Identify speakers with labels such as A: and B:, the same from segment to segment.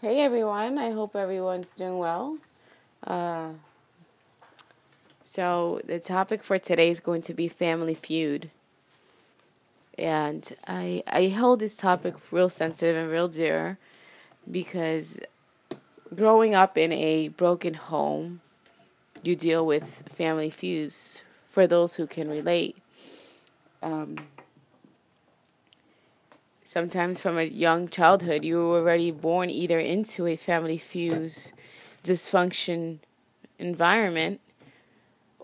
A: Hey everyone, I hope everyone's doing well. Uh, so, the topic for today is going to be Family Feud. And I, I hold this topic real sensitive and real dear because growing up in a broken home, you deal with family feuds for those who can relate. Um, sometimes from a young childhood, you were already born either into a family fuse dysfunction environment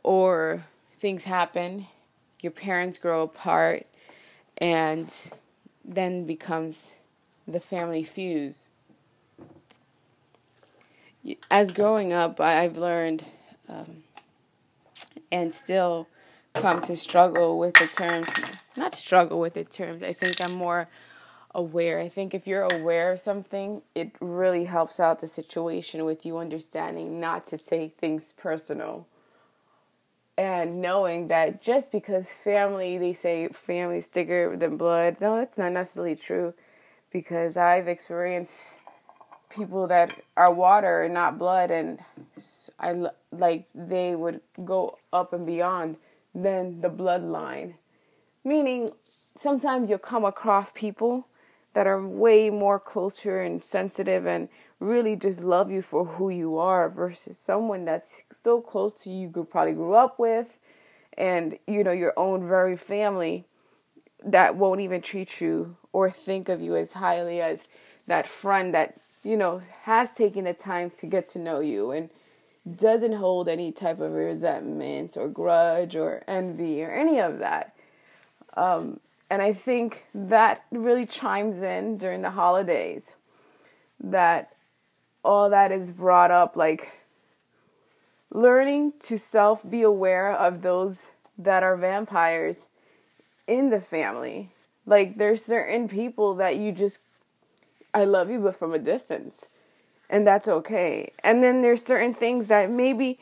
A: or things happen, your parents grow apart, and then becomes the family fuse. As growing up, I've learned um, and still come to struggle with the terms, not struggle with the terms, I think I'm more aware. I think if you're aware of something, it really helps out the situation with you understanding not to take things personal. And knowing that just because family, they say family is thicker than blood. No, that's not necessarily true because I've experienced people that are water and not blood, and I like they would go up and beyond than the bloodline. Meaning, sometimes you'll come across people that are way more closer and sensitive and really just love you for who you are versus someone that's so close to you you probably grew up with and you know your own very family that won't even treat you or think of you as highly as that friend that you know has taken the time to get to know you and doesn't hold any type of resentment or grudge or envy or any of that. Um, and I think that really chimes in during the holidays. That all that is brought up, like learning to self be aware of those that are vampires in the family. Like there's certain people that you just I love you but from a distance. And that's okay. And then there's certain things that maybe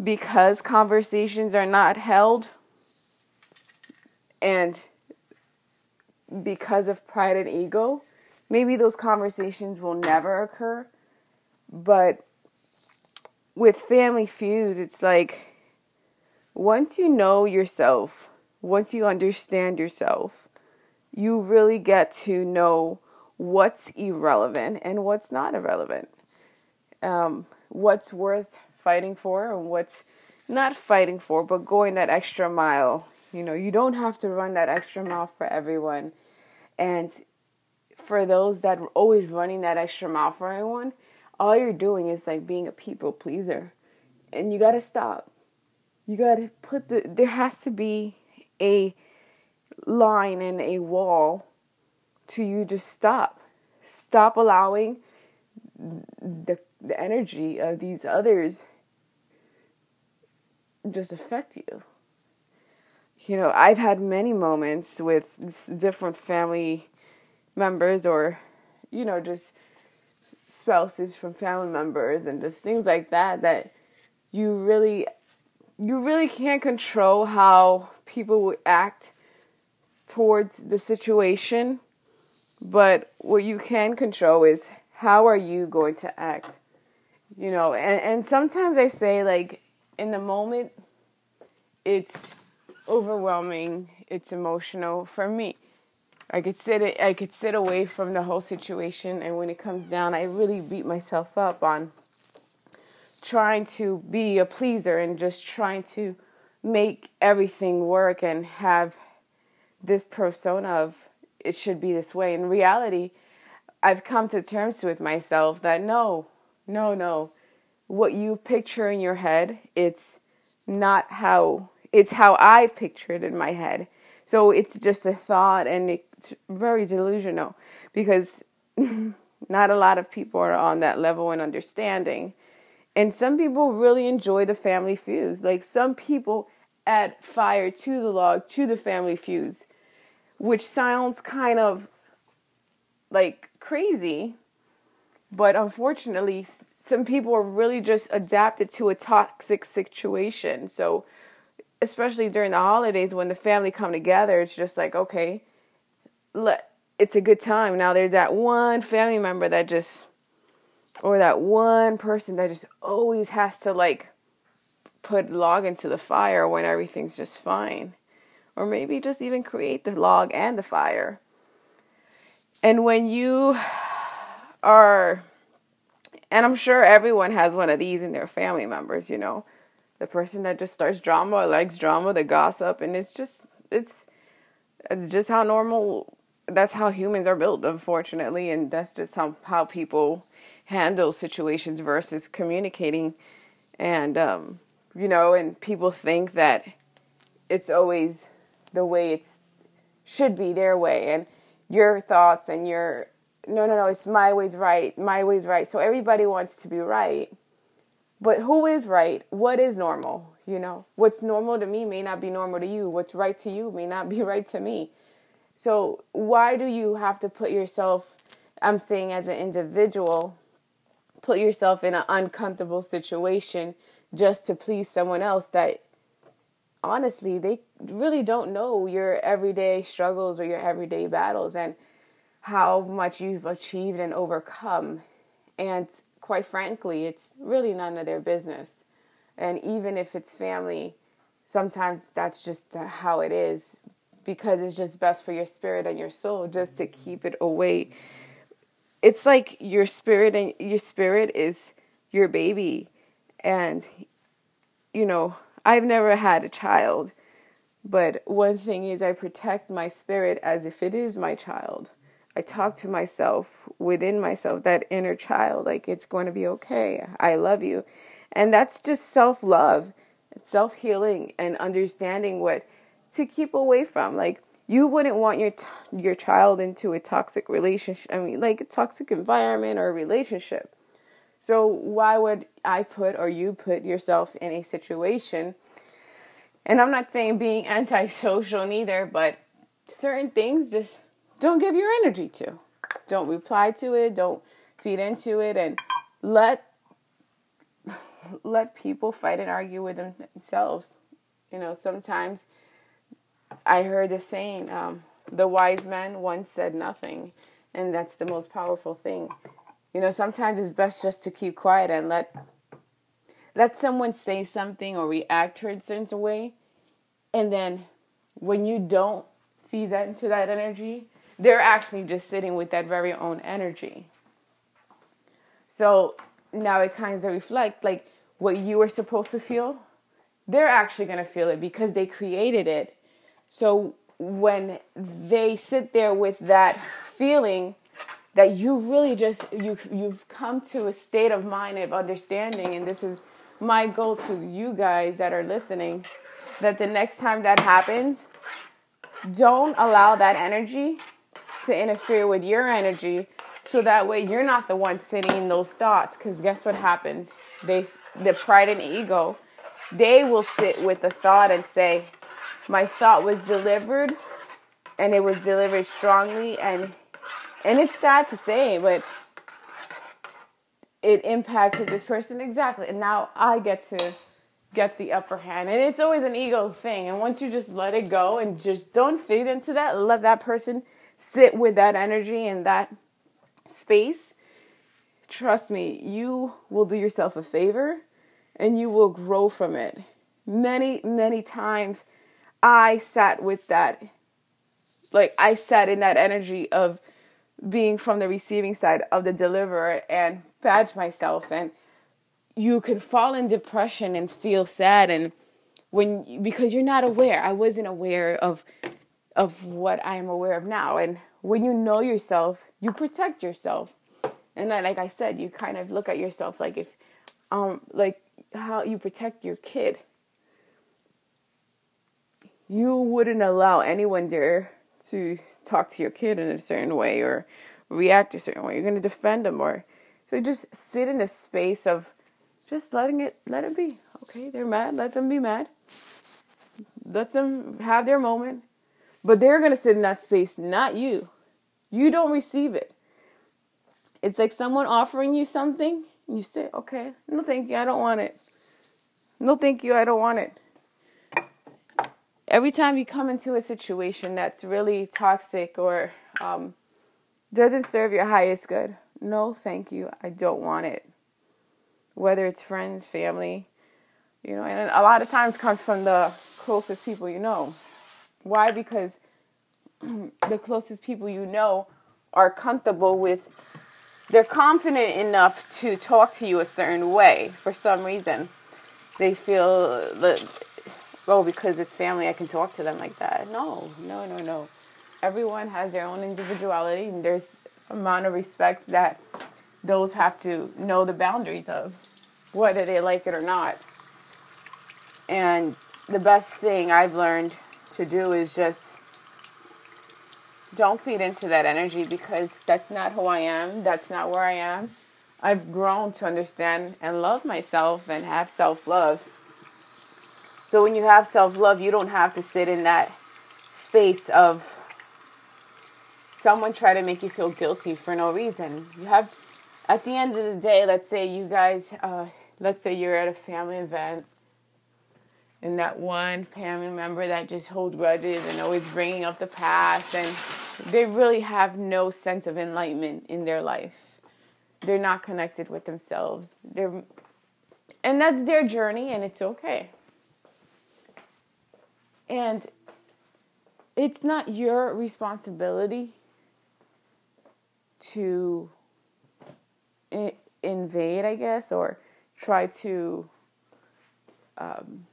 A: because conversations are not held and because of pride and ego, maybe those conversations will never occur. But with family feuds, it's like once you know yourself, once you understand yourself, you really get to know what's irrelevant and what's not irrelevant. Um, what's worth fighting for and what's not fighting for, but going that extra mile you know, you don't have to run that extra mile for everyone. And for those that are always running that extra mile for everyone, all you're doing is like being a people pleaser. And you got to stop. You got to put the, there has to be a line and a wall to you just stop. Stop allowing the, the energy of these others just affect you you know, I've had many moments with different family members or, you know, just spouses from family members and just things like that that you really you really can't control how people will act towards the situation. But what you can control is how are you going to act you know? And and sometimes i say like in the moment it's overwhelming. It's emotional for me. I could sit I could sit away from the whole situation and when it comes down I really beat myself up on trying to be a pleaser and just trying to make everything work and have this persona of it should be this way. In reality, I've come to terms with myself that no, no, no. What you picture in your head, it's not how it's how I picture it in my head. So it's just a thought and it's very delusional because not a lot of people are on that level and understanding. And some people really enjoy the family feuds. Like some people add fire to the log, to the family feuds, which sounds kind of like crazy. But unfortunately, some people are really just adapted to a toxic situation. So especially during the holidays when the family come together, it's just like, okay, let it's a good time. Now there's that one family member that just or that one person that just always has to like put log into the fire when everything's just fine. Or maybe just even create the log and the fire. And when you are and I'm sure everyone has one of these in their family members, you know. The person that just starts drama likes drama, the gossip, and it's just it's it's just how normal that's how humans are built, unfortunately, and that's just how how people handle situations versus communicating and um you know, and people think that it's always the way it's should be their way and your thoughts and your no, no, no, it's my way's right, my way's right. So everybody wants to be right. But who is right? What is normal? You know, what's normal to me may not be normal to you. What's right to you may not be right to me. So why do you have to put yourself, I'm saying as an individual, put yourself in an uncomfortable situation just to please someone else that honestly they really don't know your everyday struggles or your everyday battles and how much you've achieved and overcome. And quite frankly, it's really none of their business. And even if it's family, sometimes that's just how it is because it's just best for your spirit and your soul just to keep it away. It's like your spirit and your spirit is your baby. And, you know, I've never had a child, but one thing is I protect my spirit as if it is my child. I talk to myself within myself, that inner child, like it's going to be okay. I love you. And that's just self love, self healing, and understanding what to keep away from. Like, you wouldn't want your t- your child into a toxic relationship. I mean, like a toxic environment or a relationship. So why would I put or you put yourself in a situation? And I'm not saying being antisocial neither, but certain things just don't give your energy to. Don't reply to it, don't feed into it and let let people fight and argue with themselves. You know, sometimes I heard the saying, um, the wise man once said nothing, and that's the most powerful thing. You know, sometimes it's best just to keep quiet and let let someone say something or react to a certain way, and then when you don't feed that into that energy, they're actually just sitting with that very own energy. So now it kind of reflects like what you were supposed to feel, they're actually going to feel it because they created it. So when they sit there with that feeling that you really just you you've come to a state of mind of understanding and this is my goal to you guys that are listening that the next time that happens don't allow that energy to interfere with your energy so that way you're not the one sitting in those thoughts. Because guess what happens? They the pride and ego they will sit with the thought and say my thought was delivered and it was delivered strongly and and it's sad to say but it impacted this person exactly. And now i get to get the upper hand. And it's always an ego thing. And once you just let it go and just don't feed into that let that person sit with that energy and that space, trust me, you will do yourself a favor and you will grow from it. Many, many times I sat with that, like, I sat in that energy of being from the receiving side of the deliverer and badge myself and you could fall in depression and feel sad and when because you're not aware i wasn't aware of of what I am aware of now. And when you know yourself, you protect yourself. And then, like I said, you kind of look at yourself like if, um, like how you protect your kid. You wouldn't allow anyone there to talk to your kid in a certain way or react a certain way. You're going to defend them or so just sit in the space of just letting it let it be. Okay, they're mad. Let them be mad. Let them have their moment. But they're going to sit in that space, not you. You don't receive it. It's like someone offering you something, and you say, okay, no thank you, I don't want it. No thank you, I don't want it. Every time you come into a situation that's really toxic or um, doesn't serve your highest good, no, thank you. I don't want it. Whether it's friends, family, you know, and a lot of times comes from the closest people you know. Why? Because the closest people you know are comfortable with, they're confident enough to talk to you a certain way for some reason. They feel that, oh, because it's family, I can talk to them like that. No, no, no, no. Everyone has their own individuality, and there's amount of respect that those have to know the boundaries of, whether they like it or not. And the best thing I've learned to do is just don't feed into that energy because that's not who I am. That's not where I am. I've grown to understand and love myself and have self love. So when you have self love, you don't have to sit in that space of someone try to make you feel guilty for no reason. You have, at the end of the day, let's say you guys, uh, let's say you're at a family event and that one family member that just holds grudges and always bringing up the past and they really have no sense of enlightenment in their life. They're not connected with themselves. They're and that's their journey and it's okay. And it's not your responsibility to invade i guess or try to um,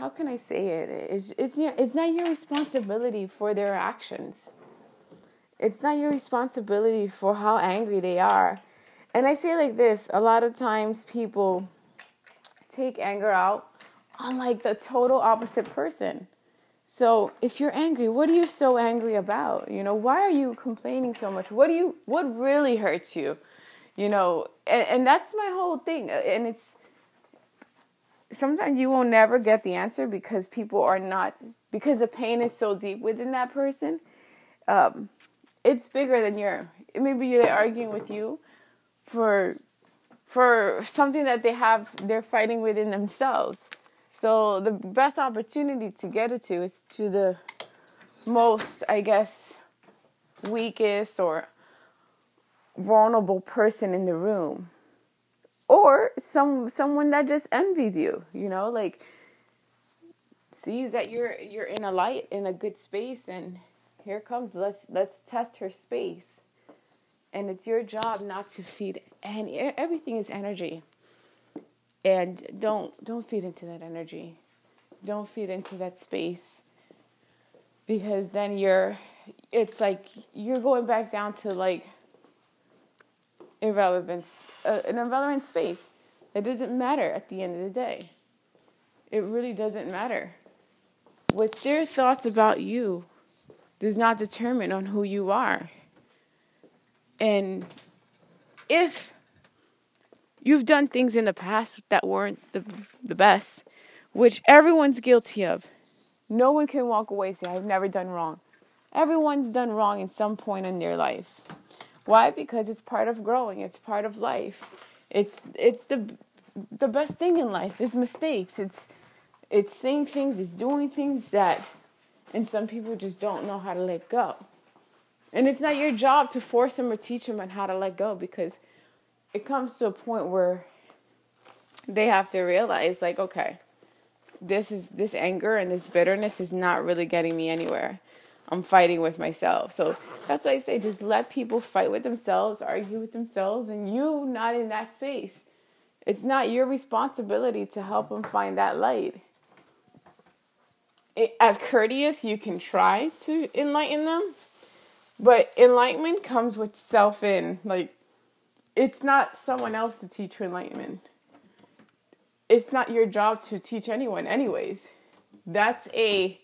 A: how can I say it? It's it's it's not your responsibility for their actions. It's not your responsibility for how angry they are. And I say like this, a lot of times people take anger out on like the total opposite person. So if you're angry, what are you so angry about? You know, why are you complaining so much? What do you what really hurts you? You know, and, and that's my whole thing. And it's sometimes you will never get the answer because people are not because the pain is so deep within that person. Um, it's bigger than your maybe they're arguing with you for for something that they have they're fighting within themselves. So the best opportunity to get it to is to the most i guess weakest or vulnerable person in the room or some someone that just envies you you know like sees that you're you're in a light in a good space and here comes let's let's test her space. And it's your job not to feed and everything is energy. And don't don't feed into that energy. Don't feed into that space. Because then you're it's like you're going back down to like irrelevance, uh, an irrelevant space. It doesn't matter at the end of the day. It really doesn't matter. What's their thoughts about you does not determine on who you are. And if you've done things in the past that weren't the, the best, which everyone's guilty of, no one can walk away and say, I've never done wrong. Everyone's done wrong in some point in their life. Why? Because it's part of growing. It's part of life. It's it's the the best thing in life is mistakes. It's it's saying things, it's doing things that and some people just don't know how to let go. And it's not your job to force them or teach them on how to let go because it comes to a point where they have to realize like okay, this is this anger and this bitterness is not really getting me anywhere. I'm fighting with myself. So that's why I say just let people fight with themselves, argue with themselves, and you not in that space. It's not your responsibility to help them find that light. It, as courteous, you can try to enlighten them, but enlightenment comes with self in. Like, it's not someone else to teach you enlightenment. It's not your job to teach anyone, anyways. That's a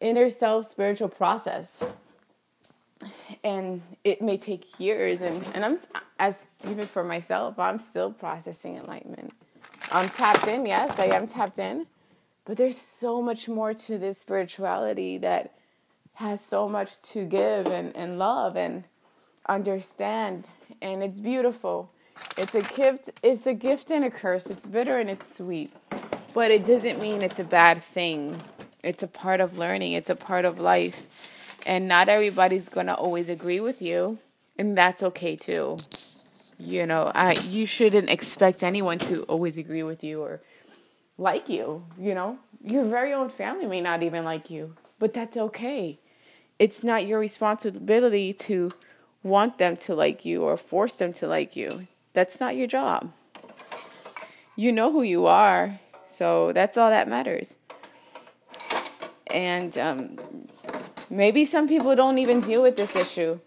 A: inner self spiritual process. And it may take years and, and i'm as even for myself i'm still processing enlightenment. I'm tapped in yes i am tapped in but there's so much more to this spirituality that has so much to give and, and love and understand and it's beautiful. It's a gift it's a gift and a curse. It's bitter and it's sweet but it doesn't mean it's a bad thing it's a part of learning, it's a part of life. And not everybody's going to always agree with you, and that's okay too. You know, I you shouldn't expect anyone to always agree with you or like you, you know? Your very own family may not even like you, but that's okay. It's not your responsibility to want them to like you or force them to like you. That's not your job. You know who you are, so that's all that matters. And um, maybe some people don't even deal with this issue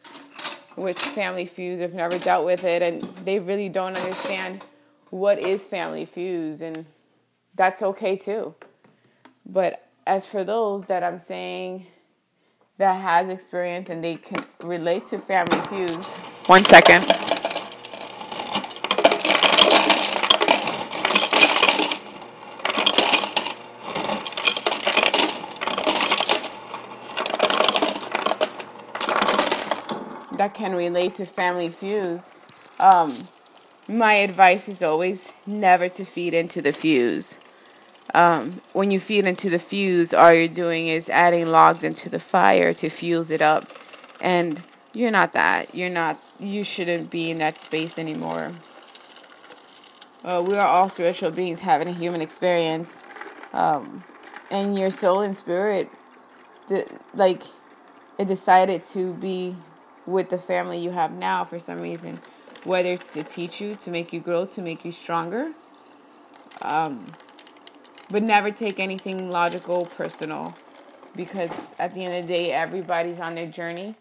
A: with family feuds, have never dealt with it, and they really don't understand what is family feuds, and that's okay too. But as for those that I'm saying that has experience and they can relate to family feuds, one second. That can relate to family feuds. Um, my advice is always never to feed into the fuse. Um, when you feed into the fuse, all you're doing is adding logs into the fire to fuse it up. And you're not that. You're not, you shouldn't be in that space anymore. Uh, we are all spiritual beings having a human experience. Um, and your soul and spirit, de- like, it decided to be with the family you have now for some reason whether it's to teach you, to make you grow, to make you stronger. Um, but never take anything logical, personal, because at the end of the day, everybody's on their journey,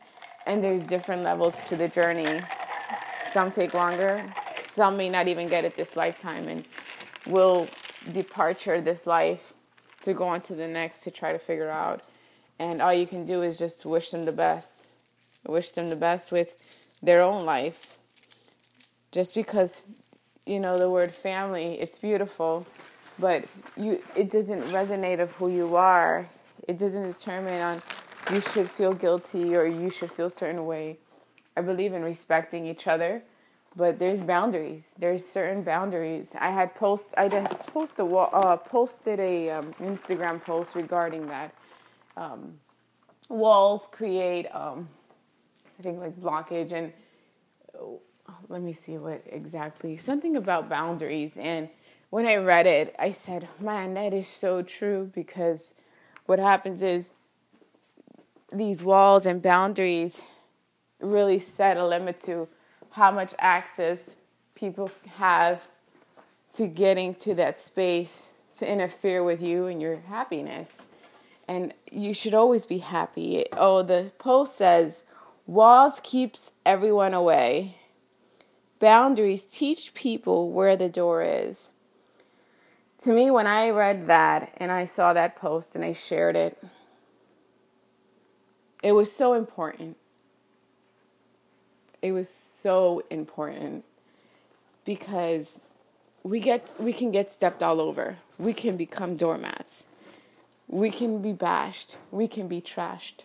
A: and there's different levels to the journey. Some take longer, some may not even get it this lifetime, and will departure this life to go on to the next to try to figure out. And all you can do is just wish them the best. Wish them the best with their own life. Just because you know the word family it's beautiful but you it doesn't resonate of who you are. It doesn't determine on you should feel guilty or you should feel certain way. I believe in respecting each other but there's boundaries. There's certain boundaries. I had post i did post a, uh, posted a um, instagram post regarding that. Um, walls create um, i think like blockage and oh, let me see what exactly something about boundaries. And when i read it i said man that is so true because what happens is these walls and boundaries really set a limit to how much access people have to getting to that space to interfere with you and your happiness. And you should always be happy. Oh the post says walls keeps everyone away Boundaries teach people where the door is. To me, when I read that and I saw that post and I shared it, it was so important. It was so important because we get we can get stepped all over. We can become doormats. We can be bashed. We can be trashed.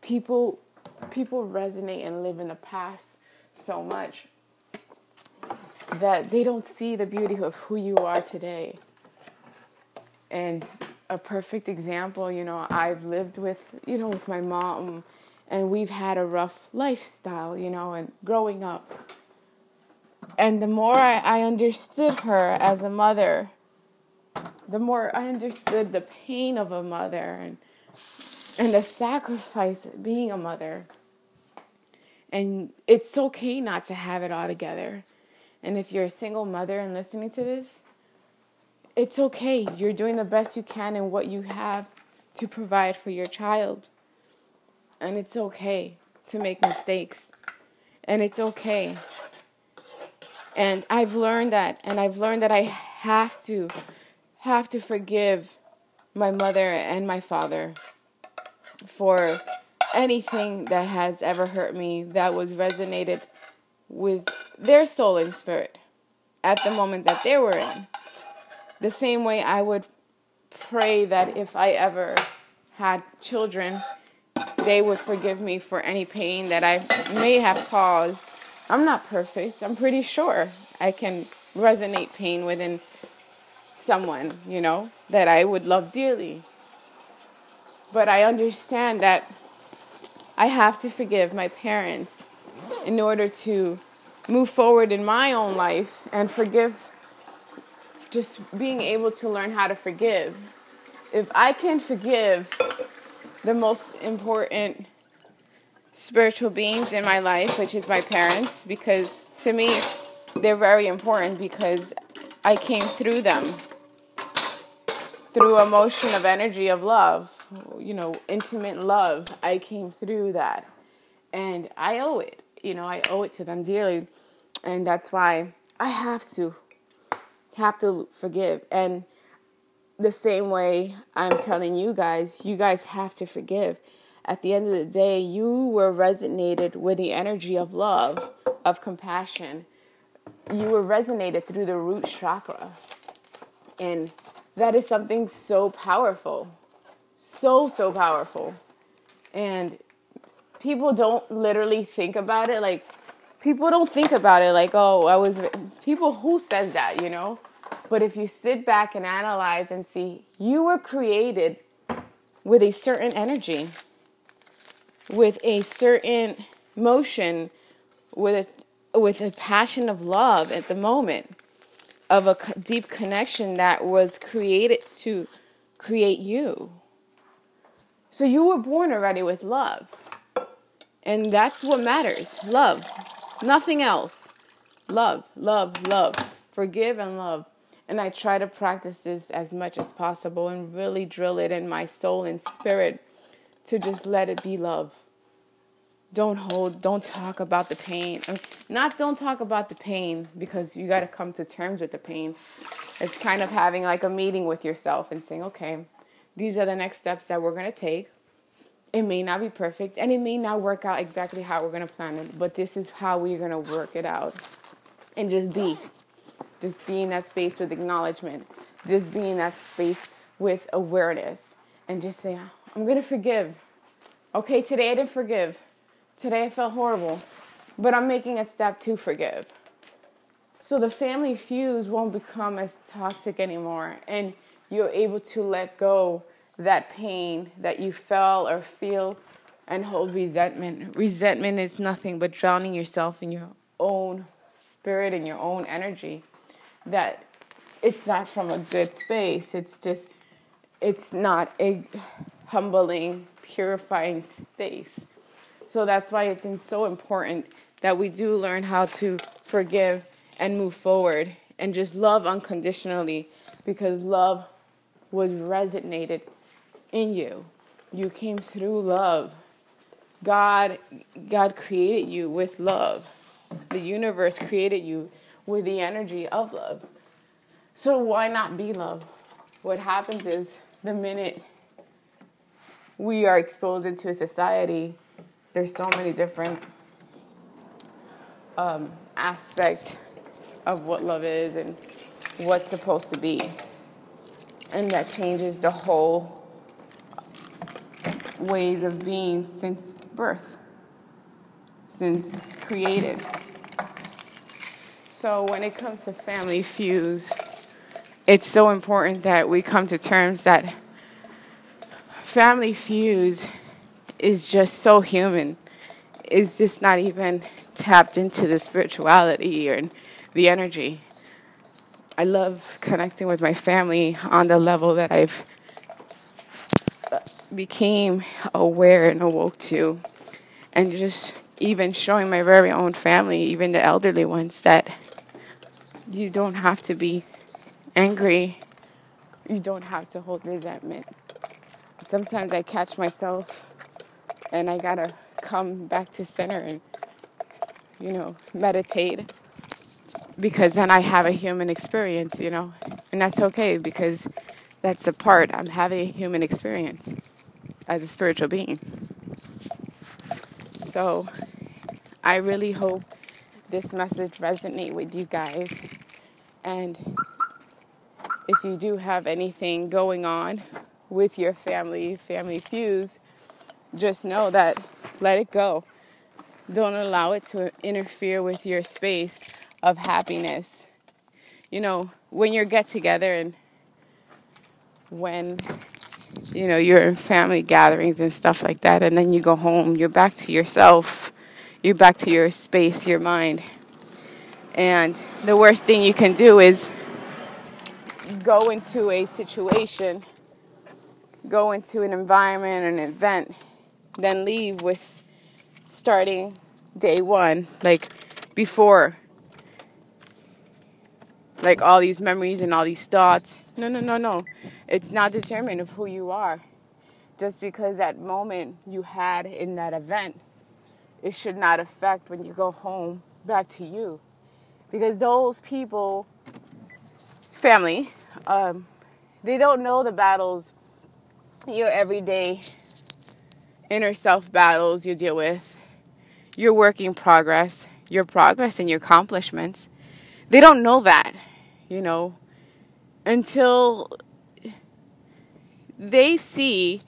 A: People people resonate and live in the past so much that they don't see the beauty of who you are today. And a perfect example, you know, I've lived with, you know, with my mom and we've had a rough lifestyle, you know, and growing up. And the more I, I understood her as a mother, the more I understood the pain of a mother and and the sacrifice of being a mother. And it's okay not to have it all together. And if you're a single mother and listening to this, it's okay. You're doing the best you can in what you have to provide for your child. And it's okay to make mistakes. And it's okay. And I've learned that and I've learned that I have to have to forgive my mother and my father for anything that has ever hurt me that was resonated with their soul and spirit at the moment that they were in. The same way I would pray that if I ever had children, they would forgive me for any pain that I may have caused. I'm not perfect. I'm pretty sure I can resonate pain within someone, you know, that I would love dearly. But I understand that I have to forgive my parents in order to move forward in my own life and forgive just being able to learn how to forgive. If I can forgive the most important spiritual beings in my life, which is my parents, because to me they're very important because I came through them through a motion of energy of love, you know, intimate love. I came through that. And I owe it. You know, I owe it to them dearly. And that's why I have to have to forgive. And the same way I'm telling you guys, you guys have to forgive. At the end of the day, you were resonated with the energy of love, of compassion. You were resonated through the root chakra. And that is something so powerful. So, so powerful. And people don't literally think about it. Like, people don't think about it like, oh, I was. People, who says that, you know? But if you sit back and analyze and see, you were created with a certain energy, with a certain motion, with a, with a passion of love at the moment, of a deep connection that was created to create you. So you were born already with love. And that's what matters love. Nothing else. Love, love, love. Forgive and love. And I try to practice this as much as possible and really drill it in my soul and spirit to just let it be love. Don't hold, don't talk about the pain. Not don't talk about the pain because you got to come to terms with the pain. It's kind of having like a meeting with yourself and saying, okay, these are the next steps that we're going to take it may not be perfect and it may not work out exactly how we're going to plan it, but this is how we're going to work it out. And just be. Just be in that space with acknowledgement. Just be in that space with awareness. And just say, ah, I'm going to forgive. Okay, today I didn't forgive. Today I felt horrible. But I'm making a step to forgive. So the family fuse won't become as toxic anymore. And you're able to let go that pain that you felt or feel and hold resentment. Resentment is nothing but drowning yourself in your own spirit and your own energy. That it's not from a good space. It's just, it's not a humbling, purifying space. So that's why it's so important that we do learn how to forgive and move forward and just love unconditionally because love was resonated in you. You came through love. God God created you with love. The universe created you with the energy of love. So why not be love? What happens is the minute we are exposed into a society, there's so many different um, aspects of what love is and what's supposed to be. And that changes the whole ways of being since birth, since created. So when it comes to family fuse, it's so important that we come to terms that family fuse is just so human. It's just not even tapped into the spirituality or the energy. I love connecting with my family on the level that I've became aware and awoke to, and just even showing my very own family, even the elderly ones, that you don't have to be angry, you don't have to hold resentment. Sometimes I catch myself and I gotta come back to center and, you know, meditate because then I have a human experience, you know, and that's okay because that's the part. I'm having a human experience as a spiritual being. So I really hope this message resonate with you guys. And if you do have anything going on with your family, family fuse, just know that let it go. Don't allow it to interfere with your space of happiness. You know, when you're get together and when you know, you're in family gatherings and stuff like that, and then you go home, you're back to yourself, you're back to your space, your mind. And the worst thing you can do is go into a situation, go into an environment, an event, then leave with starting day one, like before, like all these memories and all these thoughts. No, no, no, no. It's not determined of who you are. Just because that moment you had in that event, it should not affect when you go home back to you. Because those people, family, um, they don't know the battles, your everyday inner self battles you deal with, your work in progress, your progress and your accomplishments. They don't know that, you know, until they see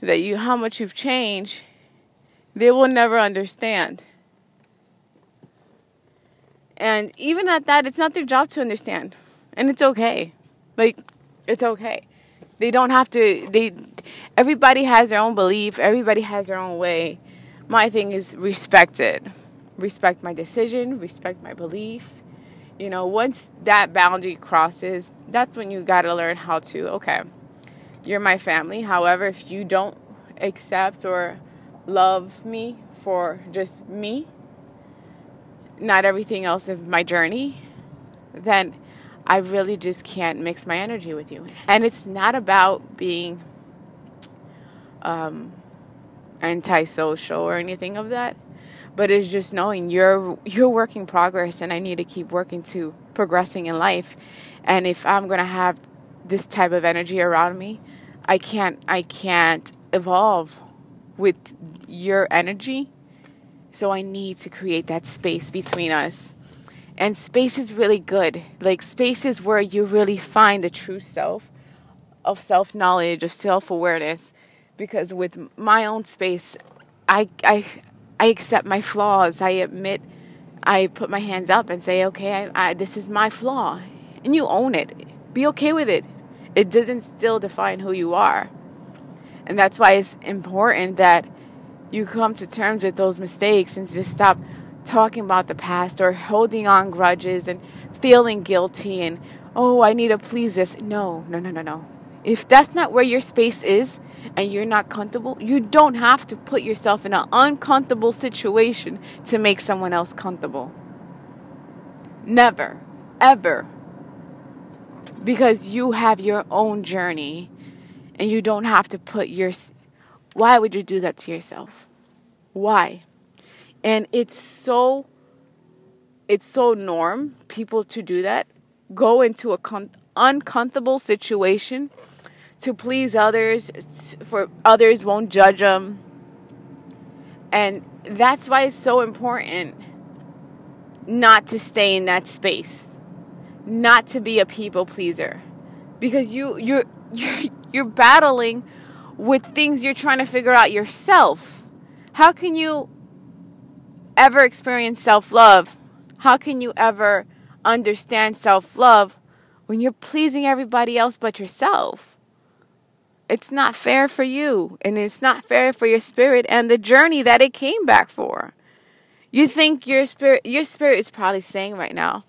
A: that you how much you've changed, they will never understand. And even at that, it's not their job to understand. And it's okay. Like, it's okay. They don't have to, they, everybody has their own belief, everybody has their own way. My thing is respect it. Respect my decision, respect my belief. You know, once that boundary crosses, that's when you got to learn how to, okay, you're my family. However, if you don't accept or love me for just me, not everything else is my journey, then I really just can't mix my energy with you. And it's not about being um, antisocial or anything of that, but it's just knowing you're you're working progress, and I need to keep working to progressing in life. And if I'm gonna have this type of energy around me, I can't I can't evolve with your energy. So I need to create that space between us and space is really good. Like, space is where you really find the true self of self knowledge, of self awareness. Because with my own space, I, I, I accept my flaws. I admit, I put my hands up and say, okay, I, I, this is my flaw. And you own it. Be okay with it. It doesn't still define who you are. And that's why it's important that you come to terms with those mistakes and just stop talking about the past or holding on grudges and feeling guilty and, oh, I need to please this. No, no, no, no, no. If that's not where your space is and you're not comfortable, you don't have to put yourself in an uncomfortable situation to make someone else comfortable. Never, ever. Because you have your own journey and you don't have to put your. Why would you do that to yourself? Why? and it's so it's so norm people to do that go into a con- uncomfortable situation to please others for others won't judge them and that's why it's so important not to stay in that space not to be a people pleaser because you you're you're, you're battling with things you're trying to figure out yourself how can you ever experience self love? How can you ever understand self love when you're pleasing everybody else but yourself? It's not fair for you, and it's not fair for your spirit and the journey that it came back for. You think your spirit your spirit is probably saying right now,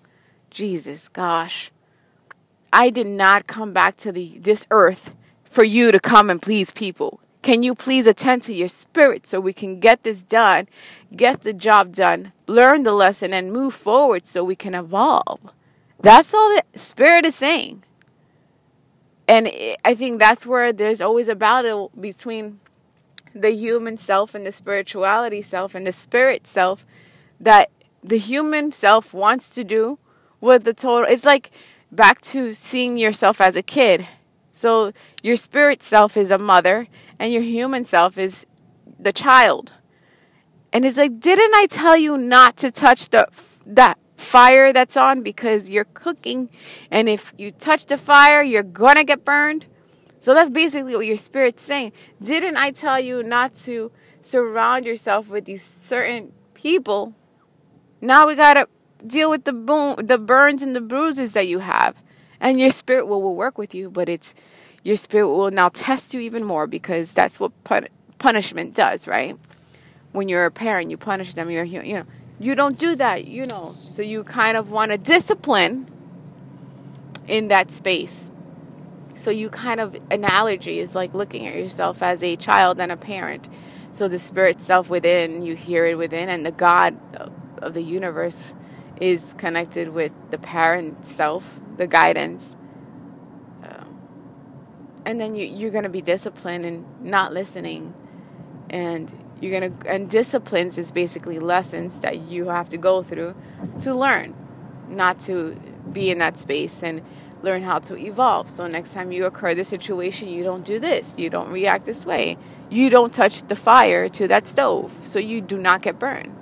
A: Jesus, gosh, I did not come back to the this earth for you to come and please people. Can you please attend to your spirit so we can get this done, get the job done, learn the lesson, and move forward so we can evolve? That's all the spirit is saying. And I think that's where there's always a battle between the human self and the spirituality self and the spirit self that the human self wants to do what the total it's like back to seeing yourself as a kid so your spirit self is a mother and your human self is the child. And it's like, didn't I tell you not to touch the that fire that's on because you're cooking and if you touch the fire, you're going to get burned? So that's basically what your spirit's saying. Didn't I tell you not to surround yourself with these certain people? Now we got to deal with the boom, the burns and the bruises that you have. And your spirit will, will work with you, but it's your spirit will now test you even more because that's what pun- punishment does, right? When you're a parent, you punish them. You're you know you don't do that, you know. So you kind of want to discipline in that space. So you kind of analogy is like looking at yourself as a child and a parent. So the spirit self within, you hear it within, and the God of the universe is connected with the parent self, the guidance. Um, and then you, you're going to be disciplined and not listening. And you're to, and disciplines is basically lessons that you have to go through to learn, not to be in that space and learn how to evolve. So next time you occur this situation, you don't do this, you don't react this way, you don't touch the fire to that stove, so you do not get burned.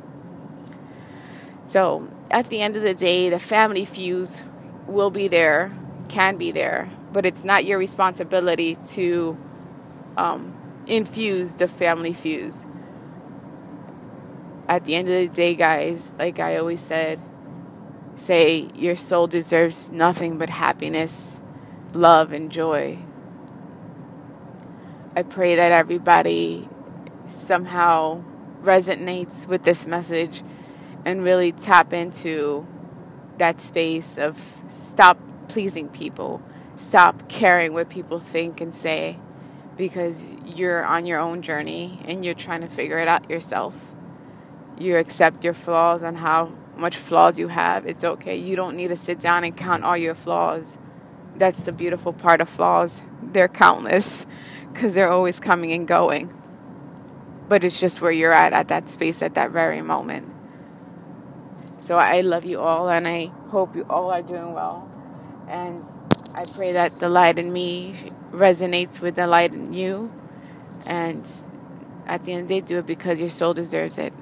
A: So at the end of the day, the family fuse will be there, can be there, but it's not your responsibility to um, infuse the family fuse. At the end of the day, guys, like I always said, say your soul deserves nothing but happiness, love, and joy. I pray that everybody somehow resonates with this message and really tap into that space of stop pleasing people, stop caring what people think and say because you're on your own journey and you're trying to figure it out yourself. You accept your flaws and how much flaws you have. It's okay. You don't need to sit down and count all your flaws. That's the beautiful part of flaws. They're countless because they're always coming and going. But it's just where you're at at that space at that very moment. So I love you all, and I hope you all are doing well. And I pray that the light in me resonates with the light in you. And at the end of the day, do it because your soul deserves it.